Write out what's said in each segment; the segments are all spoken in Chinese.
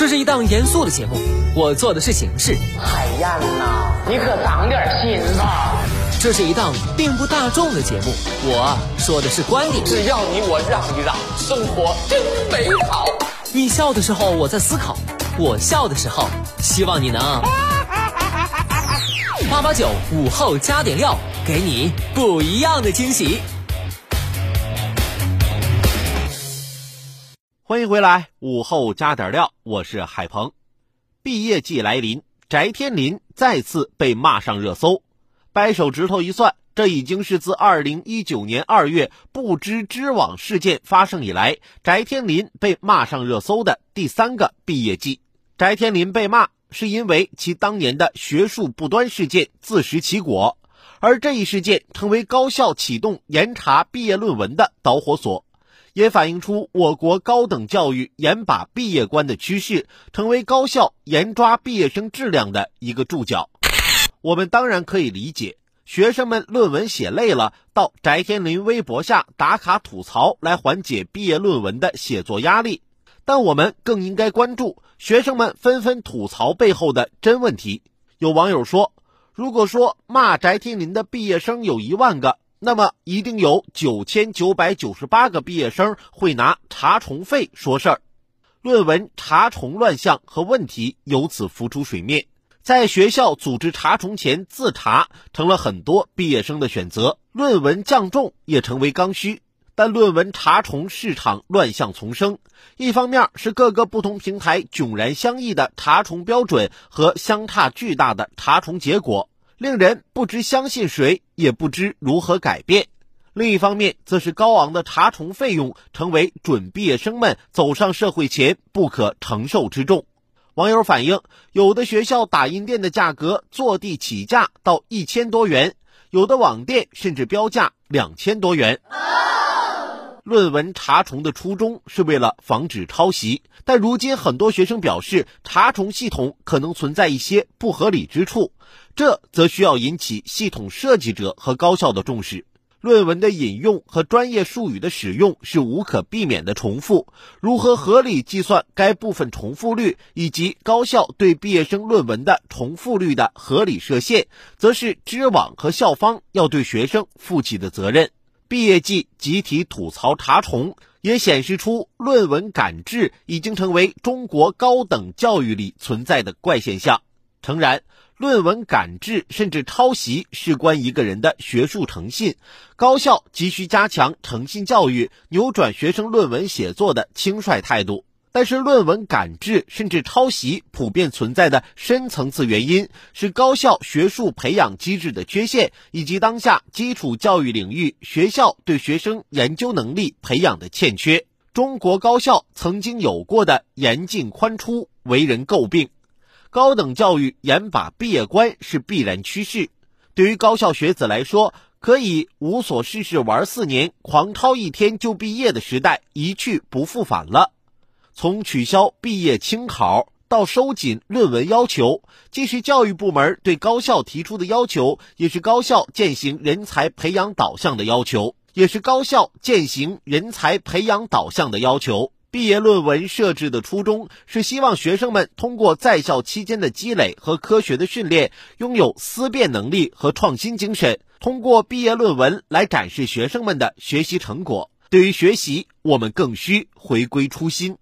这是一档严肃的节目，我做的是形式。海燕呐，你可长点心吧。这是一档并不大众的节目，我说的是观点。只要你我让一让，生活真美好。你笑的时候我在思考，我笑的时候希望你能八八九午后加点料，给你不一样的惊喜。欢迎回来，午后加点料，我是海鹏。毕业季来临，翟天临再次被骂上热搜。掰手指头一算，这已经是自2019年2月不知知网事件发生以来，翟天临被骂上热搜的第三个毕业季。翟天临被骂是因为其当年的学术不端事件自食其果，而这一事件成为高校启动严查毕业论文的导火索。也反映出我国高等教育严把毕业关的趋势，成为高校严抓毕业生质量的一个注脚。我们当然可以理解，学生们论文写累了，到翟天临微博下打卡吐槽来缓解毕业论文的写作压力。但我们更应该关注学生们纷纷吐槽背后的真问题。有网友说，如果说骂翟天临的毕业生有一万个，那么，一定有九千九百九十八个毕业生会拿查重费说事儿，论文查重乱象和问题由此浮出水面。在学校组织查重前自查，成了很多毕业生的选择。论文降重也成为刚需，但论文查重市场乱象丛生。一方面是各个不同平台迥然相异的查重标准和相差巨大的查重结果。令人不知相信谁，也不知如何改变。另一方面，则是高昂的查重费用成为准毕业生们走上社会前不可承受之重。网友反映，有的学校打印店的价格坐地起价到一千多元，有的网店甚至标价两千多元。论文查重的初衷是为了防止抄袭，但如今很多学生表示，查重系统可能存在一些不合理之处，这则需要引起系统设计者和高校的重视。论文的引用和专业术语的使用是无可避免的重复，如何合理计算该部分重复率，以及高校对毕业生论文的重复率的合理设限，则是知网和校方要对学生负起的责任。毕业季集体吐槽查重，也显示出论文赶制已经成为中国高等教育里存在的怪现象。诚然，论文赶制甚至抄袭事关一个人的学术诚信，高校急需加强诚信教育，扭转学生论文写作的轻率态度。但是，论文赶制甚至抄袭普遍存在的深层次原因，是高校学术培养机制的缺陷，以及当下基础教育领域学校对学生研究能力培养的欠缺。中国高校曾经有过的严进宽出为人诟病，高等教育严把毕业关是必然趋势。对于高校学子来说，可以无所事事玩四年，狂抄一天就毕业的时代一去不复返了。从取消毕业清考到收紧论文要求，既是教育部门对高校提出的要求，也是高校践行人才培养导向的要求，也是高校践行人才培养导向的要求。毕业论文设置的初衷是希望学生们通过在校期间的积累和科学的训练，拥有思辨能力和创新精神，通过毕业论文来展示学生们的学习成果。对于学习，我们更需回归初心。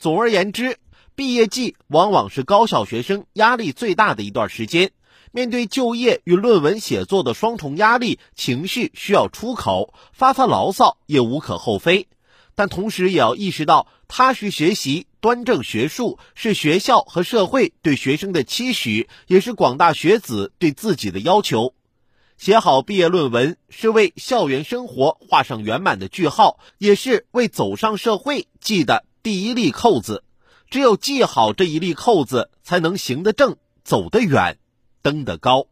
总而言之，毕业季往往是高校学生压力最大的一段时间。面对就业与论文写作的双重压力，情绪需要出口，发发牢骚也无可厚非。但同时也要意识到，踏实学习、端正学术是学校和社会对学生的期许，也是广大学子对自己的要求。写好毕业论文是为校园生活画上圆满的句号，也是为走上社会系的。第一粒扣子，只有系好这一粒扣子，才能行得正、走得远、登得高。